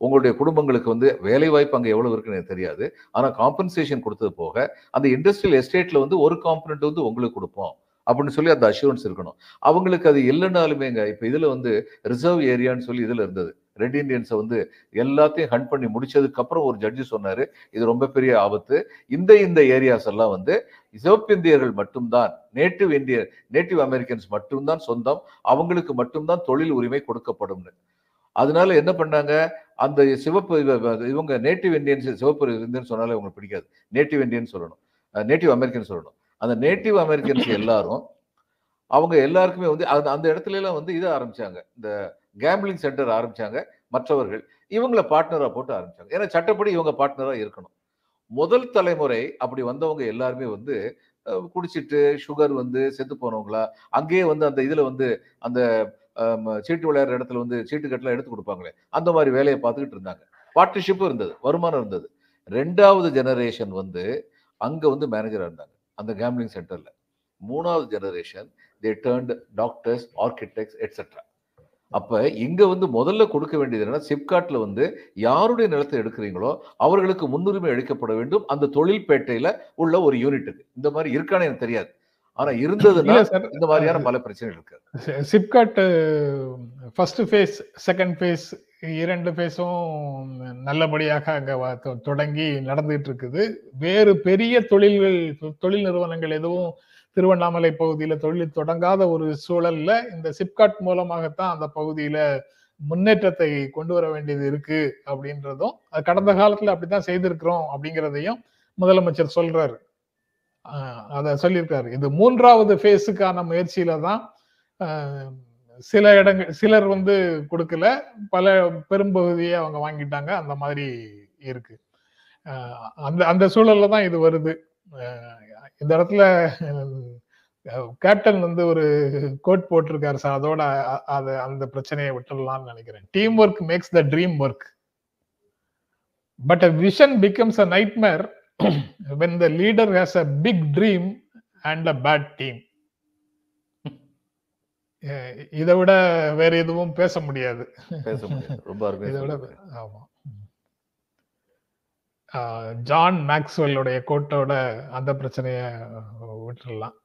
உங்களுடைய குடும்பங்களுக்கு வந்து வேலை வாய்ப்பு அங்கே எவ்வளவு இருக்குன்னு எனக்கு தெரியாது. ஆனால் காம்பன்சேஷன் கொடுத்தது போக அந்த இண்டஸ்ட்ரியல் எஸ்டேட்ல வந்து ஒரு காம்பனண்ட் வந்து உங்களுக்கு கொடுப்போம் அப்படின்னு சொல்லி அந்த அஷூரன்ஸ் இருக்கணும். அவங்களுக்கு அது இல்லைனாலுமேங்க இப்போ இதில் வந்து ரிசர்வ் ஏரியான்னு சொல்லி இதில் இருந்தது. ரெட் இண்டியன்ஸை வந்து எல்லாத்தையும் ஹண்ட் பண்ணி முடிச்சதுக்கப்புறம் ஒரு ஜட்ஜி சொன்னார் இது ரொம்ப பெரிய ஆபத்து. இந்த இந்த ஏரியாஸ் எல்லாம் வந்து சிவப்பிந்தியர்கள் மட்டும்தான் நேட்டிவ் இந்திய நேட்டிவ் அமெரிக்கன்ஸ் மட்டும்தான் சொந்தம் அவங்களுக்கு மட்டும்தான் தொழில் உரிமை கொடுக்கப்படும்னு. அதனால என்ன பண்ணாங்க? அந்த சிவப்பு இவங்க நேட்டிவ் இந்தியன்ஸ் சிவப்பு இந்தியன் சொன்னாலே உங்களுக்கு பிடிக்காது. நேட்டிவ் இந்தியன் சொல்லணும். நேட்டிவ் அமெரிக்கன் சொல்லணும். அந்த நேட்டிவ் அமெரிக்கன்ஸ் எல்லாரும் அவங்க எல்லாருக்குமே வந்து அந்த அந்த இடத்துலலாம் வந்து இதை ஆரம்பிச்சாங்க. இந்த கேம்பிளிங் சென்டர் ஆரம்பிச்சாங்க. மற்றவர்கள் இவங்கள பார்ட்னராக போட்டு ஆரம்பிச்சாங்க. ஏன்னா சட்டப்படி இவங்க பார்ட்னராக இருக்கணும். முதல் தலைமுறை அப்படி வந்தவங்க எல்லாருமே வந்து குடிச்சிட்டு சுகர் வந்து செத்து போனவங்களா அங்கேயே வந்து அந்த இதில் வந்து அந்த சீட்டு விளையாடுற இடத்துல வந்து சீட்டு கட்டலாம் எடுத்து கொடுப்பாங்களே அந்த மாதிரி வேலையை பார்த்துக்கிட்டு இருந்தாங்க. பார்ட்னர்ஷிப்பும் இருந்தது வருமானம் இருந்தது. ரெண்டாவது ஜெனரேஷன் வந்து அங்கே வந்து மேனேஜராக இருந்தாங்க அந்த கேம்லிங் சென்டரில் மூணாவது generation they turned doctors architects etcetera அப்போ இங்கே வந்து முதல்ல கொடுக்க வேண்டியது என்னன்னா சிப்காட்டில் வந்து யாருடைய நிலத்தை எடுக்கிறீங்களோ அவர்களுக்கு முன்னுரிமை அளிக்கப்பட வேண்டும். அந்த தொழில்பேட்டையில உள்ள ஒரு யூனிட்டுக்கு இந்த மாதிரி இருக்கான்னு எனக்கு தெரியாது. ஆனா இருந்ததுன்னா இந்த மாதிரியான பல பிரச்சனைகள் இருக்கு SIPCOT first phase second phase இரண்டு ஃபேஸும் நல்லபடியாக அங்க தொடங்கி நடந்துட்டு இருக்குது. வேறு பெரிய தொழில்கள் தொழில் நிறுவனங்கள் எதுவும் திருவண்ணாமலை பகுதியில தொழில் தொடங்காத ஒரு சூழல்ல இந்த சிப்காட் மூலமாகத்தான் அந்த பகுதியில முன்னேற்றத்தை கொண்டு வர வேண்டியது இருக்கு அப்படின்றதும் அது கடந்த காலத்துல அப்படித்தான் செய்திருக்கிறோம் அப்படிங்கிறதையும் முதலமைச்சர் சொல்றாரு. அதை சொல்லியிருக்காரு. இது மூன்றாவது ஃபேஸுக்கான முயற்சியில தான் சில இடங்கள் சிலர் வந்து கொடுக்கல. பல பெரும்பகுதியை அவங்க வாங்கிட்டாங்க. அந்த மாதிரி இருக்கு. அந்த அந்த சூழல்ல தான் இது வருது. இந்த இடத்துல கேப்டன் வந்து ஒரு கோட் போட்டிருக்காரு சார். அதோட அதை அந்த பிரச்சனையை விட்டுடலாம்னு நினைக்கிறேன். Team work makes the dream work but a vision becomes a nightmare when the leader has a big dream and a bad team. இதை விட வேற எதுவும் பேச முடியாது. ரொம்ப இதை விட. ஆமா. ஜான் மேக்ஸ்வெல்லுடைய கோட்டோட அந்த பிரச்சனைய விட்டுறலாம்.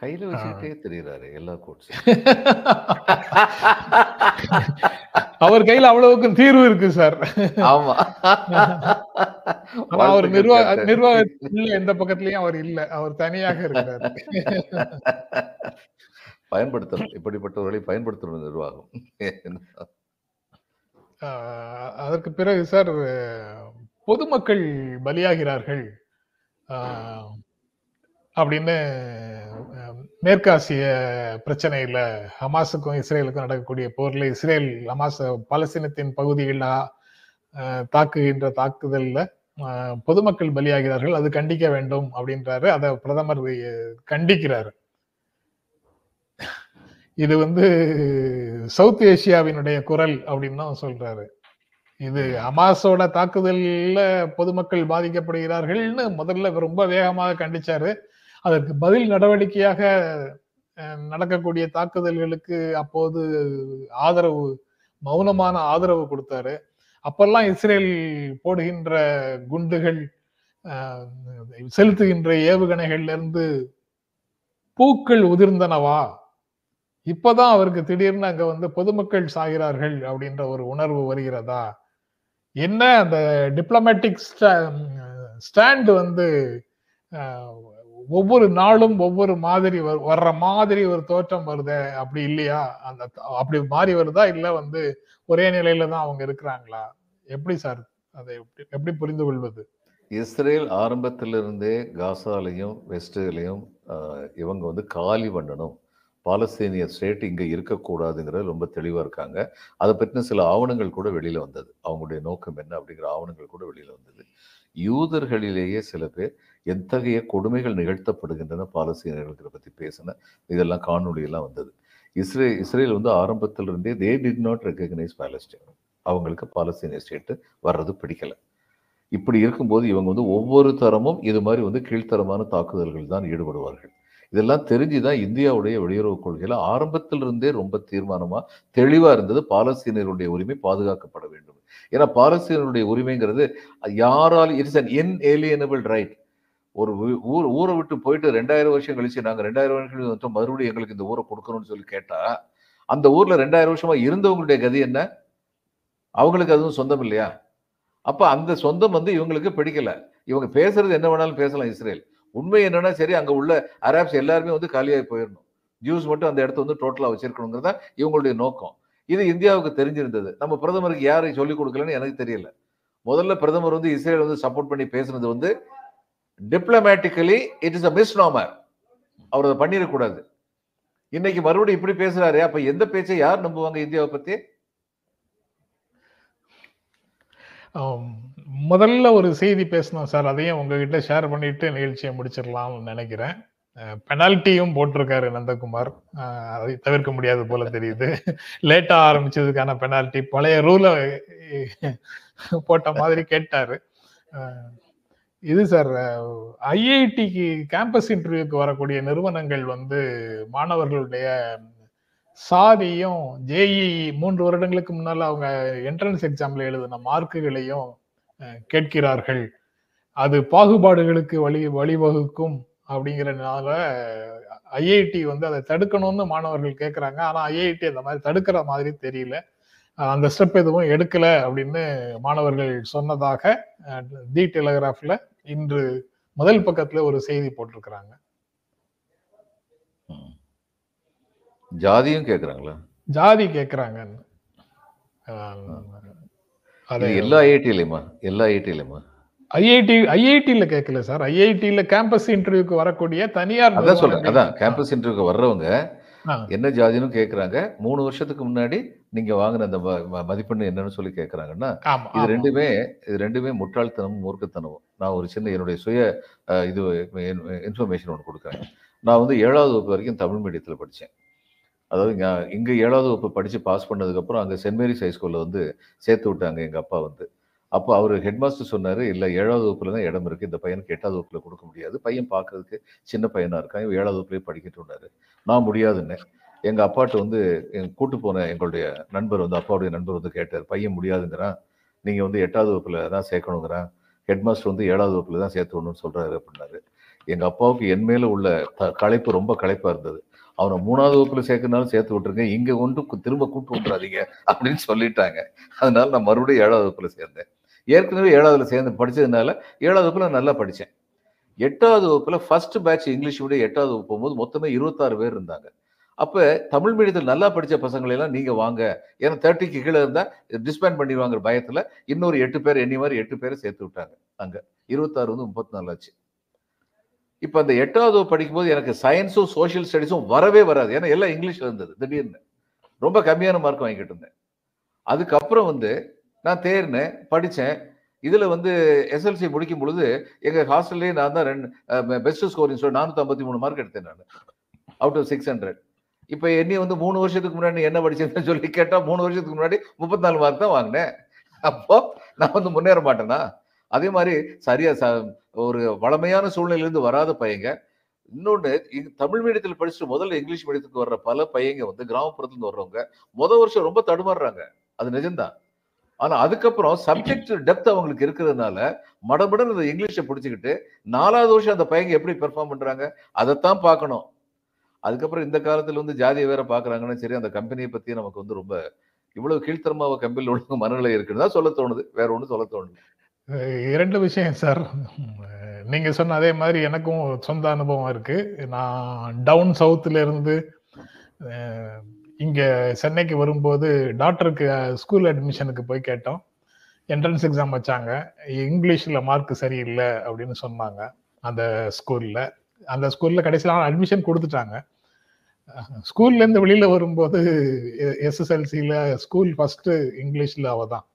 கையில வச்சுக்கிட்டே தெரியுறாரு எல்லா கோட்ஸ் அவர் கையில அவ்வளவுக்கு தீர்வு இருக்கு சார். ஆமா. அவர் நிர்வாக கேப்டன். நிர்வாகத்துல எந்த பக்கத்துலயும் அவர் இல்ல. அவர் தனியாக இருக்கிறார். பயன்படுத்தணும். இப்படிப்பட்டவர்களை பயன்படுத்தணும் நிர்வாகம். அதற்கு பிறகு சார் பொதுமக்கள் பலியாகிறார்கள். அப்படின்னு மேற்காசிய பிரச்சனையில ஹமாஸுக்கும் இஸ்ரேலுக்கும் நடக்கக்கூடிய போர்ல இஸ்ரேல் ஹமாஸ் பலஸ்தீனத்தின் பகுதிகளில் தாக்குகின்ற தாக்குதல்ல பொதுமக்கள் பலியாகிறார்கள். அது கண்டிக்க வேண்டும் அப்படின்றாரு. அதை பிரதமர் கண்டிக்கிறாரு. இது வந்து சவுத் ஏசியாவினுடைய குரல் அப்படின்னு சொல்றாரு. இது ஹமாஸோட தாக்குதல்ல பொதுமக்கள் பாதிக்கப்படுகிறார்கள்னு முதல்ல ரொம்ப வேகமாக கண்டிச்சாரு. அதற்கு பதில் நடவடிக்கையாக நடக்கக்கூடிய தாக்குதல்களுக்கு அப்போது ஆதரவு மௌனமான ஆதரவு கொடுத்தாரு. அப்பெல்லாம் இஸ்ரேல் போடுகின்ற குண்டுகள் செலுத்துகின்ற ஏவுகணைகள்ல இருந்து பூக்கள் உதிர்ந்தனவா? இப்பதான் அவருக்கு திடீர்னு அங்க வந்து பொதுமக்கள் சாகிறார்கள் அப்படின்ற ஒரு உணர்வு வருகிறதா? என்ன அந்த டிப்ளமேட்டிக் ஸ்டாண்ட் வந்து ஒவ்வொரு நாளும் ஒவ்வொரு மாதிரி வர்ற மாதிரி ஒரு தோற்றம் வருதே அப்படி இல்லையா? அந்த அப்படி மாறி வருதா? இல்ல வந்து ஒரே நிலையில தான் அவங்க இருக்கிறாங்களா? எப்படி சார் அதை எப்படி- எப்படி புரிந்து கொள்வது? இஸ்ரேல் ஆரம்பத்திலிருந்தே காசாலையும் வெஸ்ட்லையும் இவங்க வந்து காலி பண்ணணும். பாலஸ்தீனிய ஸ்டேட் இங்கே இருக்கக்கூடாதுங்கிறது ரொம்ப தெளிவாக இருக்காங்க. அதை பற்றின சில ஆவணங்கள் கூட வெளியில் வந்தது. அவங்களுடைய நோக்கம் என்ன அப்படிங்கிற ஆவணங்கள் கூட வெளியில் வந்தது. யூதர்களிலேயே சில பேர் எத்தகைய கொடுமைகள் நிகழ்த்தப்படுகின்றன பாலஸ்தீனர்களுக்கு பற்றி பேசின இதெல்லாம் காணொளி எல்லாம் வந்தது. இஸ்ரே இஸ்ரேல் வந்து ஆரம்பத்திலிருந்தே they did not recognise Palestine அவங்களுக்கு பாலஸ்தீன ஸ்டேட்டு வர்றது பிடிக்கலை. இப்படி இருக்கும்போது இவங்க வந்து ஒவ்வொரு தரமும் இது மாதிரி வந்து கீழ்த்தரமான தாக்குதல்கள் தான் ஈடுபடுவார்கள். இதெல்லாம் தெரிஞ்சு தான் இந்தியாவுடைய வெளியுறவு கொள்கையில் ஆரம்பத்திலிருந்தே ரொம்ப தீர்மானமாக தெளிவாக இருந்தது பாலஸ்தீனருடைய உரிமை பாதுகாக்கப்பட வேண்டும். ஏன்னா பாலஸ்தீனருடைய உரிமைங்கிறது யாரால் இட்ஸ் அன் இன்ஏலியனபிள் ரைட் ஒரு ஊ- ஊர் ஊரை விட்டு போயிட்டு ரெண்டாயிரம் வருஷம் கழிச்சு நாங்கள் ரெண்டாயிரம் வருஷம் கழிச்சு மறுபடியும் எங்களுக்கு இந்த ஊரை கொடுக்கணும்னு சொல்லி கேட்டால் அந்த ஊரில் ரெண்டாயிரம் வருஷமா இருந்தவங்களுடைய கதி என்ன? அவங்களுக்கு அதுவும் சொந்தம் இல்லையா? அப்போ அந்த சொந்தம் வந்து இவங்களுக்கு பிடிக்கல. இவங்க பேசுறது என்ன வேணாலும் பேசலாம் இஸ்ரேல். உண்மை என்னன்னா சரி அங்கே உள்ள அராப்ஸ் எல்லாருமே வந்து காலியாகி போயிடணும். ஜூஸ் மட்டும் அந்த இடத்த வந்து டோட்டலாக வச்சிருக்கணுங்கிறதா இவங்களுடைய நோக்கம். இது இந்தியாவுக்கு தெரிஞ்சிருந்தது. நம்ம பிரதமருக்கு யாரை சொல்லிக் கொடுக்கலன்னு எனக்கு தெரியல. முதல்ல பிரதமர் வந்து இஸ்ரேல் வந்து சப்போர்ட் பண்ணி பேசுனது வந்து diplomatically it is a misnomer அவர் அதை பண்ணிடக்கூடாது. இன்னைக்கு மறுபடியும் இப்படி பேசுறாரு அப்ப எந்த பேச்சை யார் நம்புவாங்க இந்தியாவை பத்தி? முதல்ல ஒரு செய்தி பேசணும் சார். அதையும் உங்ககிட்ட ஷேர் பண்ணிட்டு நிகழ்ச்சியை முடிச்சிடலாம்னு நினைக்கிறேன். பெனால்ட்டியும் போட்டிருக்காரு நந்தகுமார். அதை தவிர்க்க முடியாது போல தெரியுது. லேட்டா ஆரம்பிச்சதுக்கான பெனால்ட்டி பழைய ரூலை போட்ட மாதிரி கேட்டாரு. இது சார் ஐஐடிக்கு கேம்பஸ் இன்டர்வியூக்கு வரக்கூடிய நிறுவனங்கள் வந்து மாணவர்களுடைய சாதியும் ஜேஇ மூன்று வருடங்களுக்கு முன்னால் அவங்க என்ட்ரன்ஸ் எக்ஸாம்ல எழுதின மார்க்குகளையும் கேட்கிறார்கள். அது பாகுபாடுகளுக்கு வழி வழிவகுக்கும் அப்படிங்கறதுனால ஐஐடி வந்து அதை தடுக்கணும்னு மாணவர்கள் கேட்குறாங்க ஆனால் ஐஐடி அந்த மாதிரி தடுக்கிற மாதிரி தெரியல. அந்த ஸ்டெப் எதுவும் எடுக்கல அப்படின்னு மாணவர்கள் சொன்னதாக தி டெலகிராஃபில் இன்று முதல் பக்கத்துல ஒரு செய்தி போட்டிருக்கிறாங்க. ஜாதியும் கேக்குறாங்களா? ஜாதி இது எல்லா ஐஐடிலையுமா எல்லா ஐஐடிலையுமா ஐஐடி ஐஐடில கேட்கல சார். ஐஐடில கேம்பஸ் இன்டர்வியூக்கு வரக்கூடிய தனியார் அதான் சொல்றேன். அதான் கேம்பஸ் இன்டர்வியூக்கு வர்றவங்க என்ன ஜாதின்னு கேக்குறாங்க. மூணு வருஷத்துக்கு முன்னாடி நீங்க வாங்கின அந்த மதிப்பெண் என்னன்னு சொல்லி கேக்குறாங்கன்னா ஆமா இது. ரெண்டுமே இது ரெண்டுமே முட்டாள்தனமும் மூர்க்கத்தனமும். நான் ஒரு சின்ன என்னுடைய சுய இது இன்ஃபர்மேஷன் ஒன்று கொடுக்குறேன். நான் வந்து ஏழாவது வகுப்பு வரைக்கும் தமிழ் மீடியத்தில் படித்தேன் அதாவது இங்க ஏழாவது வகுப்பு படிச்சு பாஸ் பண்ணதுக்கப்புறம் அங்கே சென்ட் மேரிஸ் ஹைஸ்கூலில் வந்து சேர்த்து விட்டாங்க எங்க அப்பா வந்து. அப்போ அவர் ஹெட்மாஸ்டர் சொன்னாரு இல்லை ஏழாவது வகுப்புல தான் இடம் இருக்கு. இந்த பையனுக்கு எட்டாவது வகுப்புல கொடுக்க முடியாது. பையன் பார்க்கறதுக்கு சின்ன பையனா இருக்கான். ஏழாவது வகுப்புலேயே படிக்கட்டும்னாரு. நான் முடியாதுன்னு எங்க அப்பாட்ட வந்து எங்க கூட்டு போன எங்களுடைய நண்பர் வந்து அப்பாவுடைய நண்பர் வந்து கேட்டார் பையன் முடியாதுங்கிறான். நீங்க வந்து எட்டாவது வகுப்புல தான் சேர்க்கணுங்கிறான். ஹெட்மாஸ்டர் வந்து ஏழாவது வகுப்புல தான் சேர்த்து விடணும்னு சொல்றாரு அப்படின்னாரு. எங்க அப்பாவுக்கு என் மேல உள்ள த- களைப்பு ரொம்ப களைப்பா இருந்தது. அவனை மூணாவது வகுப்புல சேர்க்கறனாலும் சேர்த்து விட்டுருங்க. இங்க கொண்டு திரும்ப கூட்டு விட்டுறாதீங்க அப்படின்னு சொல்லிட்டாங்க. அதனால நான் மறுபடியும் ஏழாவது வகுப்புல சேர்ந்தேன். ஏற்கனவே ஏழாவதுல சேர்ந்து படிச்சதுனால ஏழாவது வகுப்புல நல்லா படித்தேன் எட்டாவது வகுப்புல ஃபர்ஸ்ட் பேட்ச் இங்கிலீஷ் மீடியம் எட்டாவது வகுப்பு போகும்போது மொத்தமே இருபத்தாறு பேர் இருந்தாங்க. அப்போ தமிழ் மீடியத்தில் நல்லா படித்த பசங்களெல்லாம் நீங்கள் வாங்க. ஏன்னா தேர்ட்டிக்கு கீழே இருந்தால் டிஸ்பேண்ட் பண்ணிடுவாங்கிற பயத்தில் இன்னொரு எட்டு பேர் எண்ணி மாதிரி எட்டு பேரை சேர்த்து விட்டாங்க. அங்கே இருபத்தாறு வந்து முப்பத்தி நாலு ஆச்சு அந்த எட்டாவது படிக்கும்போது எனக்கு சயின்ஸும் சோஷியல் ஸ்டடிஸும் வரவே வராது. ஏன்னா எல்லாம் இங்கிலீஷில் இருந்தது. திடீர்னு. ரொம்ப கம்மியான மார்க் வாங்கிட்டு இருந்தேன். அதுக்கப்புறம் வந்து நான் தேர்னேன் படித்தேன். இதில் வந்து எஸ்எல்சி முடிக்கும் பொழுது எங்கள் ஹாஸ்டல்லே நான் தான் ரெண்டு பெஸ்ட் ஸ்கோரிங் சொல்லி நானூற்றி ஐம்பத்தி மூணு மார்க் எடுத்தேன் நான். அவுட் ஆஃப் சிக்ஸ் ஹண்ட்ரட் இப்போ என்னைய வந்து மூணு வருஷத்துக்கு முன்னாடி என்ன படிச்சதுன்னு சொல்லி கேட்டா மூணு வருஷத்துக்கு முன்னாடி முப்பத்தி நாலு மார்க் தான் வாங்கினேன். அப்போ நான் வந்து முன்னேற மாட்டேனா? அதே மாதிரி சரியா ச ஒரு வளமையான சூழ்நிலையிலிருந்து வராத பையங்க. இன்னொன்று தமிழ் மீடியத்தில் படிச்சுட்டு முதல்ல இங்கிலீஷ் மீடியத்துக்கு வர்ற பல பையங்க வந்து கிராமப்புறத்துலேருந்து வர்றவங்க முத வருஷம் ரொம்ப தடுமாறுறாங்க. அது நிஜம்தான். ஆனால் அதுக்கப்புறம் சப்ஜெக்ட் டெப்த் அவங்களுக்கு இருக்கிறதுனால மடமடன் இந்த இங்கிலீஷை பிடிச்சிக்கிட்டு நாலாவது வருஷம் அந்த பையங்க எப்படி பெர்ஃபார்ம் பண்ணுறாங்க அதைத்தான் பார்க்கணும். அதுக்கப்புறம் இந்த காலத்தில் வந்து ஜாதியை வேற பாக்குறாங்கன்னா சரி அந்த கம்பெனியை பத்தி நமக்கு வந்து ரொம்ப இவ்வளவு கீழ்த்தரமாக கம்பெனியில் உள்ள மனநிலை இருக்குன்னு தான் சொல்ல தோணுது. வேற ஒன்றும் சொல்ல தோணுது இரண்டு விஷயம் சார். நீங்க சொன்ன அதே மாதிரி எனக்கும் சொந்த அனுபவம் இருக்கு. நான் டவுன் சவுத்துல இருந்து இங்க சென்னைக்கு வரும்போது டாக்டருக்கு ஸ்கூல் அட்மிஷனுக்கு போய் கேட்டோம். என்ட்ரன்ஸ் எக்ஸாம் வச்சாங்க. இங்கிலீஷில் மார்க் சரியில்லை அப்படின்னு சொன்னாங்க. அந்த ஸ்கூலில் அந்த ஸ்கூலில் கடைசியில் அட்மிஷன் கொடுத்துட்டாங்க. ஸ்கூல்ல இருந்து வெளியில வரும்போது எஸ்எஸ்எல்சியில் ஸ்கூல் ஃபர்ஸ்ட் இங்கிலீஷ்ல அவ தான்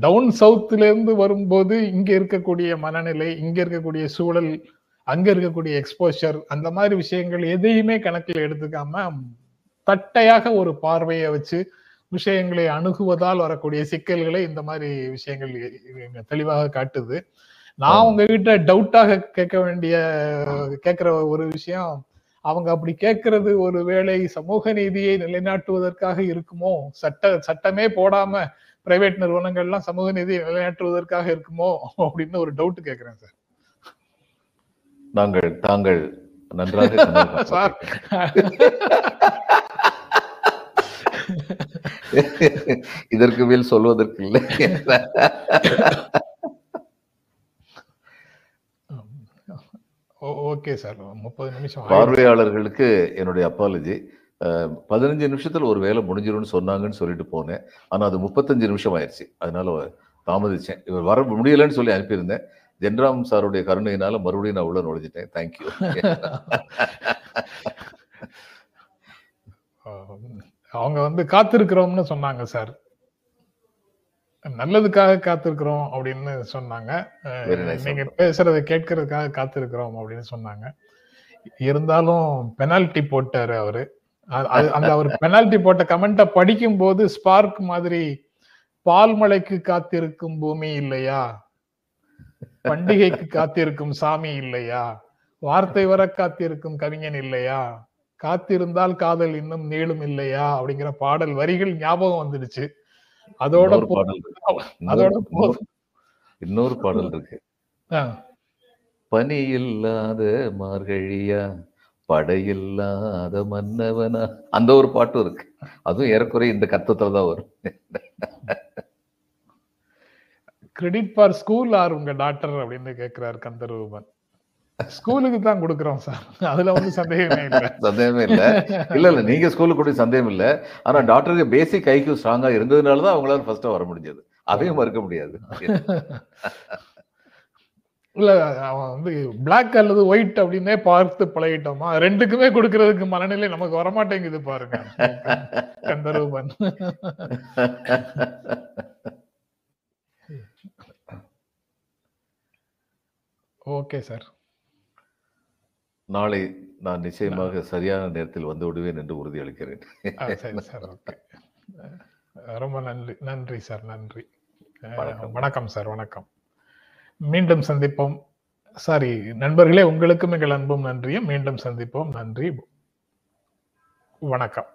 டவுன் சவுத்துலேருந்து வரும்போது இங்க இருக்கக்கூடிய மனநிலை இங்க இருக்கக்கூடிய சூழல் அங்க இருக்கக்கூடிய எக்ஸ்போஷர் அந்த மாதிரி விஷயங்கள் எதையுமே கணக்கில் எடுத்துக்காம தட்டையாக ஒரு பார்வையை வச்சு விஷயங்களை அணுகுவதால் வரக்கூடிய சிக்கல்களை இந்த மாதிரி விஷயங்கள் தெளிவாக காட்டுது. நான் உங்ககிட்ட டவுட்டாக கேட்க வேண்டிய கேட்கிற ஒரு விஷயம் அவங்க அப்படி கேட்கறது ஒரு வேளை சமூக நீதியை நிலைநாட்டுவதற்காக இருக்குமோ? சட்ட சட்டமே போடாம பிரைவேட் நிறுவனங்கள்லாம் சமூக நீதியை நிலைநாட்டுவதற்காக இருக்குமோ? அப்படின்னு ஒரு டவுட் கேட்கிறேன் சார் நாங்கள் தாங்கள் நன்றாக சார் இதற்கு மேல் சொல்வதற்கு இல்லை. Okay sir. முப்பது நிமிஷம். பார்வையாளர்களுக்கு என்னுடைய அப்பாலஜி பதினஞ்சு நிமிஷத்துல ஒரு வேலை முடிஞ்சிரும்னு சொன்னாங்கன்னு சொல்லிட்டு போனேன். ஆனா அது முப்பத்தஞ்சு நிமிஷம் ஆயிடுச்சு. அதனால தாமதிச்சேன். இவர் வர முடியலன்னு சொல்லி அனுப்பியிருந்தேன். ஜென்ராம் சாருடைய கருணையினால மறுபடியும் நான் உள்ள நுழைஞ்சிட்டேன். தேங்க்யூ அவங்க வந்து காத்திருக்கிறோம்னு சொன்னாங்க சார். நல்லதுக்காக காத்திருக்கிறோம் அப்படின்னு சொன்னாங்க. நீங்க. பேசுறதை கேட்கறதுக்காக காத்திருக்கிறோம் அப்படின்னு சொன்னாங்க. இருந்தாலும் பெனால்டி போட்டாரு அவரு. அந்த அவர் பெனால்டி போட்ட கமெண்ட்டை படிக்கும் போது ஸ்பார்க் மாதிரி பால் மழைக்கு காத்திருக்கும் பூமி இல்லையா? பண்டிகைக்கு காத்திருக்கும் சாமி இல்லையா? வார்த்தை வர காத்திருக்கும் கவிஞன் இல்லையா? காத்திருந்தால் காதல் இன்னும் நீளும் இல்லையா? அப்படிங்கிற பாடல் வரிகள் ஞாபகம் வந்துடுச்சு. அதோட பாடல். அதோட இன்னொரு- பாடல் இருக்கு. பனி இல்லாத மார்கழியா படையில்லாத மன்னவனா? அந்த ஒரு பாட்டும் இருக்கு. அதுவும் ஏறக்குறைய இந்த கத்தத்துல தான் வரும். கிரெடிட் ஃபார் ஸ்கூல் ஆர் உங்க டாக்டர் அப்படின்னு கேக்குறாரு கந்தரூபன். ஸ்கூலுக்கு தான் கொடுக்குறோம் சார். அதுல வந்து சந்தேகமே இல்லை. சந்தேகமே இல்ல. இல்ல இல்ல நீங்க ஸ்கூலுக்கு கூட சந்தேகம் இல்ல. ஆனா டாக்டருக்கு பேசிக் ஐக்கியூ ஸ்ட்ராங்கா இருந்ததுனால தான் அவங்களால ஃபர்ஸ்டா வர முடிஞ்சது. அதையும் மறுக்க முடியாது. இல்ல அவன் வந்து Black அல்லது ஒயிட் அப்படின்னே பார்த்து பழகிட்டோமா? ரெண்டுக்குமே கொடுக்கறதுக்கு மனநிலை நமக்கு வரமாட்டேங்குது பாருங்க. கந்தரூபன். Okay sir. நாளை நான் நிச்சயமாக சரியான நேரத்தில் வந்து விடுவேன் என்று உறுதியளிக்கிறேன். ரொம்ப நன்றி நன்றி சார் நன்றி. வணக்கம் சார் வணக்கம். மீண்டும் சந்திப்போம். சாரி நண்பர்களே உங்களுக்கும் எங்கள் அன்பும் நன்றியும். மீண்டும் சந்திப்போம். நன்றி. வணக்கம்.